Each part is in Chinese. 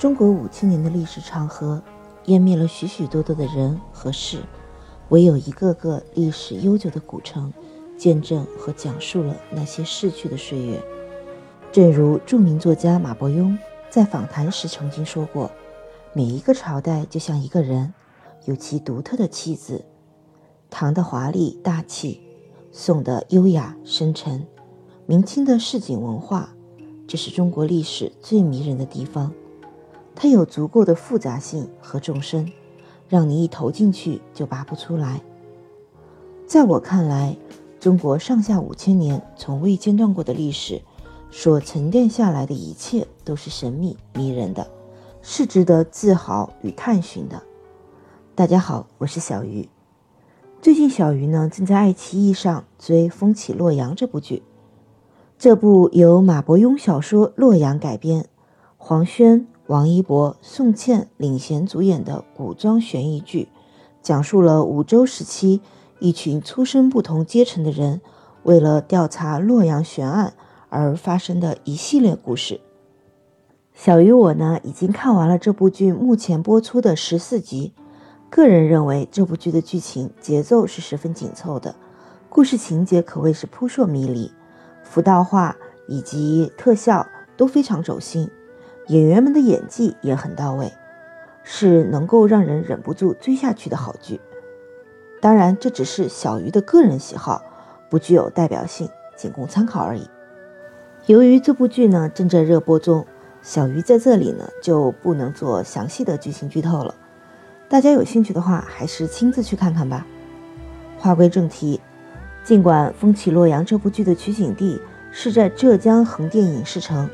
中国五千年的历史长河，湮灭了许许多多的人和事，唯有一个个历史悠久的古城，见证和讲述了那些逝去的岁月。正如著名作家马伯庸在访谈时曾经说过：“每一个朝代就像一个人，有其独特的气质。唐的华丽大气，宋的优雅深沉，明清的市井文化，这是中国历史最迷人的地方。”它有足够的复杂性和纵深，让你一投进去就拔不出来。在我看来，中国上下五千年从未间断过的历史，所沉淀下来的一切都是神秘迷人的，是值得自豪与探寻的。大家好，我是小鱼。最近小鱼呢正在爱奇艺上追《风起洛阳》这部剧，这部由马伯庸小说《洛阳》改编，黄轩。王一博、宋茜领衔主演的古装悬疑剧，讲述了五周时期一群出身不同阶层的人为了调查洛阳悬案而发生的一系列故事。小鱼我呢，已经看完了这部剧目前播出的十四集，个人认为这部剧的剧情节奏是十分紧凑的，故事情节可谓是扑朔迷离，服道化以及特效都非常走心。演员们的演技也很到位，是能够让人忍不住追下去的好剧。当然，这只是小鱼的个人喜好，不具有代表性，仅供参考而已。由于这部剧呢正在热播中，小鱼在这里呢就不能做详细的剧情剧透了。大家有兴趣的话，还是亲自去看看吧。话归正题，尽管《风起洛阳》这部剧的取景地是在浙江横店影视城。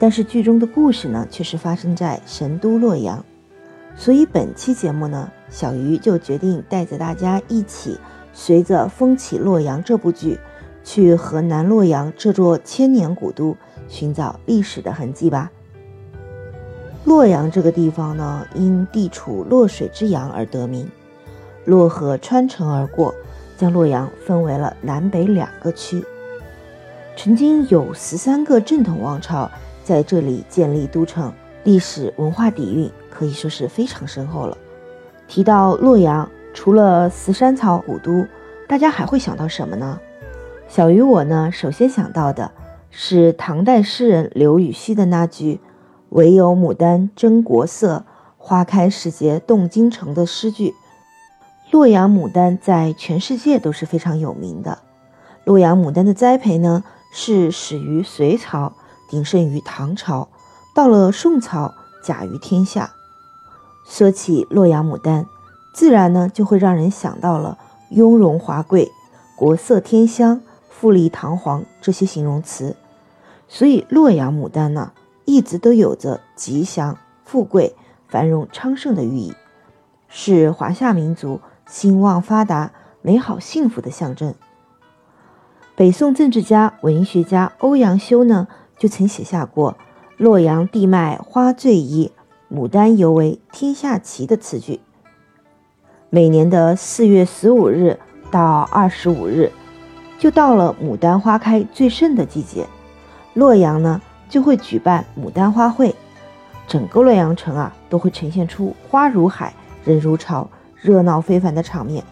但是剧中的故事呢，却是发生在神都洛阳，所以本期节目呢，小鱼就决定带着大家一起，随着《风起洛阳》这部剧，去河南洛阳这座千年古都寻找历史的痕迹吧。洛阳这个地方呢，因地处洛水之阳而得名，洛河穿城而过，将洛阳分为了南北两个区。曾经有十三个正统王朝。在这里建立都城，历史文化底蕴可以说是非常深厚了。提到洛阳，除了十三朝古都，大家还会想到什么呢？小鱼我呢，首先想到的是唐代诗人刘禹锡的那句“唯有牡丹真国色，花开时节动京城”的诗句。洛阳牡丹在全世界都是非常有名的。洛阳牡丹的栽培呢，是始于隋朝。鼎盛于唐朝，到了宋朝甲于天下。说起洛阳牡丹，自然呢就会让人想到了雍容华贵、国色天香、富丽堂皇这些形容词。所以洛阳牡丹呢，一直都有着吉祥、富贵、繁荣昌盛的寓意，是华夏民族兴旺发达、美好幸福的象征。北宋政治家、文学家欧阳修呢。就曾写下过“洛阳地脉花最宜，牡丹尤为天下奇”的词句。每年的四月十五日到二十五日，就到了牡丹花开最盛的季节，洛阳呢就会举办牡丹花会，整个洛阳城啊都会呈现出花如海、人如潮、热闹非凡的场面。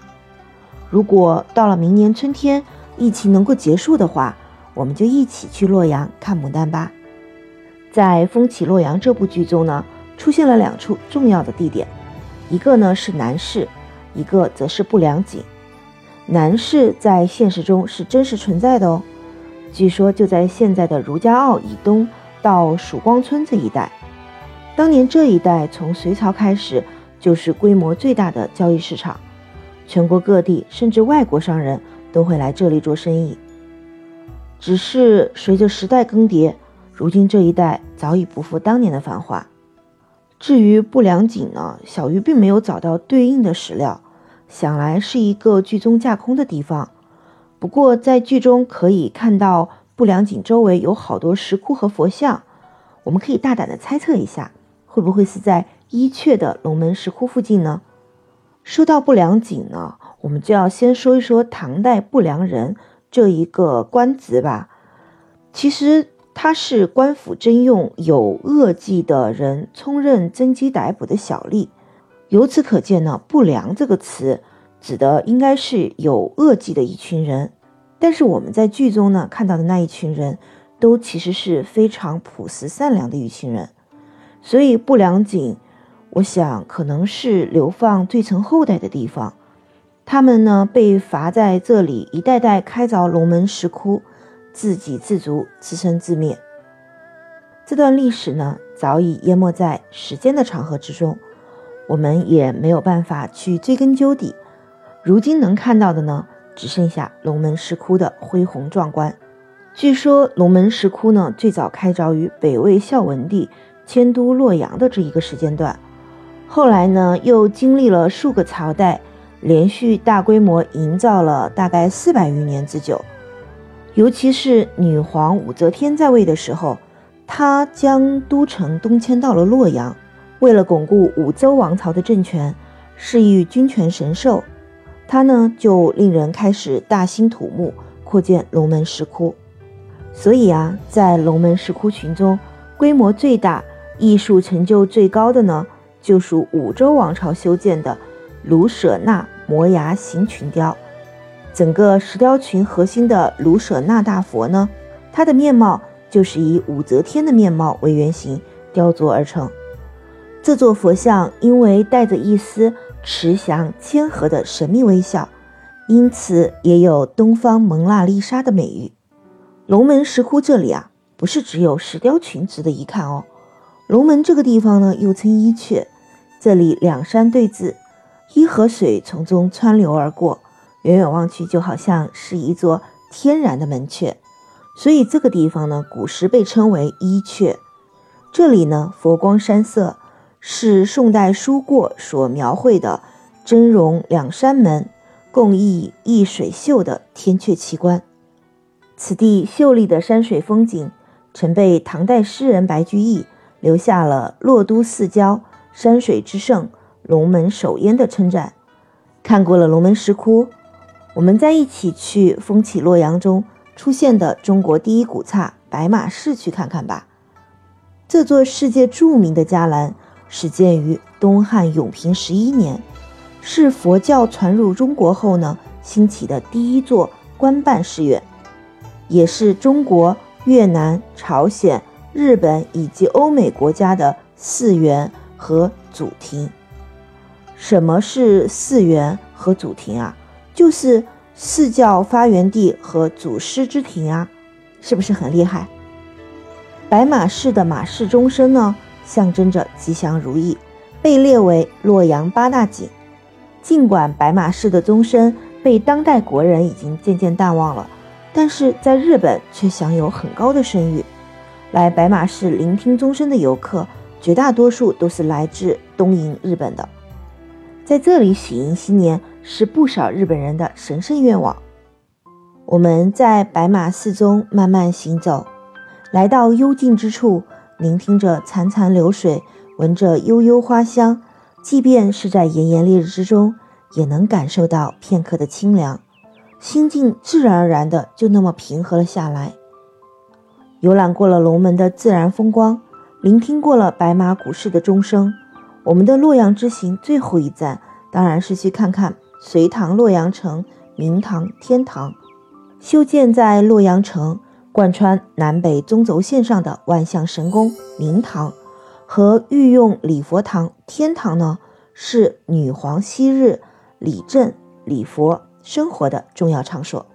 如果到了明年春天，疫情能够结束的话，我们就一起去洛阳看牡丹吧。在《风起洛阳》这部剧中呢，出现了两处重要的地点，一个呢是南市，一个则是不良井。南市在现实中是真实存在的哦，据说就在现在的如家坳以东到曙光村这一带。当年这一带从隋朝开始就是规模最大的交易市场，全国各地甚至外国商人都会来这里做生意。只是随着时代更迭，如今这一带早已不复当年的繁华。至于不良井呢，小鱼并没有找到对应的史料，想来是一个剧中架空的地方。不过在剧中可以看到不良井周围有好多石窟和佛像，我们可以大胆的猜测一下，会不会是在伊阙的龙门石窟附近呢？说到不良井呢，我们就要先说一说唐代不良人。这一个官职吧，其实他是官府征用有恶迹的人充任侦缉逮捕的小吏。由此可见呢，不良这个词指的应该是有恶迹的一群人。但是我们在剧中呢看到的那一群人都其实是非常朴实善良的一群人，所以不良井，我想可能是流放罪臣后代的地方。他们呢被罚在这里，一代代开凿龙门石窟，自给自足，自生自灭。这段历史呢早已淹没在时间的长河之中，我们也没有办法去追根究底。如今能看到的呢？只剩下龙门石窟的恢宏壮观。据说龙门石窟呢，最早开凿于北魏孝文帝迁都洛阳的这一个时间段，后来呢，又经历了数个朝代，连续大规模营造了大概四百余年之久。尤其是女皇武则天在位的时候，她将都城东迁到了洛阳，为了巩固武周王朝的政权，是以君权神授。他呢，就令人开始大兴土木，扩建龙门石窟。所以啊，在龙门石窟群中，规模最大、艺术成就最高的呢，就属武周王朝修建的卢舍那摩崖形群雕。整个石雕群核心的卢舍那大佛呢，它的面貌就是以武则天的面貌为原型雕琢而成。这座佛像因为带着一丝。慈祥谦和的神秘微笑，因此也有“东方蒙娜丽莎”的美誉。龙门石窟这里啊，不是只有石雕群值得一看哦。龙门这个地方呢，又称伊阙，这里两山对峙，伊河水从中穿流而过，远远望去就好像是一座天然的门阙，所以这个地方呢，古时被称为伊阙。这里呢，佛光山色。是宋代书过所描绘的真容两山门，共议一水秀的天阙奇观。此地秀丽的山水风景，曾被唐代诗人白居易留下了“洛都四郊，山水之胜，龙门首焉”的称赞。看过了龙门石窟，我们再一起去风起洛阳中出现的中国第一古刹白马寺去看看吧。这座世界著名的伽蓝。始建于东汉永平十一年，是佛教传入中国后呢兴起的第一座官办寺院，也是中国、越南、朝鲜、日本以及欧美国家的寺院和祖庭。什么是寺园和祖庭啊？就是寺教发源地和祖师之庭啊，是不是很厉害？白马寺的马氏钟声呢？象征着吉祥如意，被列为洛阳八大景。尽管白马寺的钟声被当代国人已经渐渐淡忘了，但是在日本却享有很高的声誉。来白马寺聆听钟声的游客，绝大多数都是来自东瀛日本的。在这里喜迎新年，是不少日本人的神圣愿望。我们在白马寺中慢慢行走，来到幽静之处。聆听着潺潺流水，闻着悠悠花香，即便是在炎炎烈日之中，也能感受到片刻的清凉，心境自然而然的就那么平和了下来。游览过了龙门的自然风光，聆听过了白马古寺的钟声，我们的洛阳之行最后一站，当然是去看看隋唐洛阳城明堂天堂，修建在洛阳城。贯穿南北中轴线上的万象神宫明堂和御用礼佛堂天堂呢，是女皇昔日礼正礼佛生活的重要场所。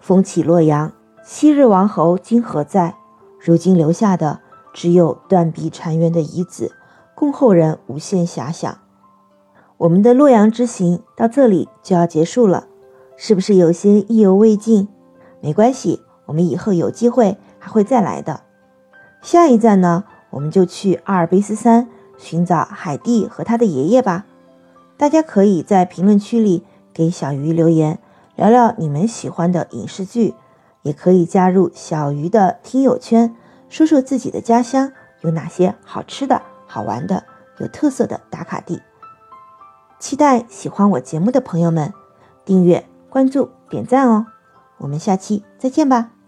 风起洛阳，昔日王侯今何在？如今留下的只有断壁残垣的遗址，供后人无限遐想。我们的洛阳之行到这里就要结束了，是不是有些意犹未尽？没关系。我们以后有机会还会再来的。下一站呢，我们就去阿尔卑斯山寻找海蒂和他的爷爷吧。大家可以在评论区里给小鱼留言，聊聊你们喜欢的影视剧，也可以加入小鱼的听友圈，说说自己的家乡有哪些好吃的、好玩的、有特色的打卡地。期待喜欢我节目的朋友们订阅、关注、点赞哦。我们下期再见吧。